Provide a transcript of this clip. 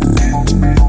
Música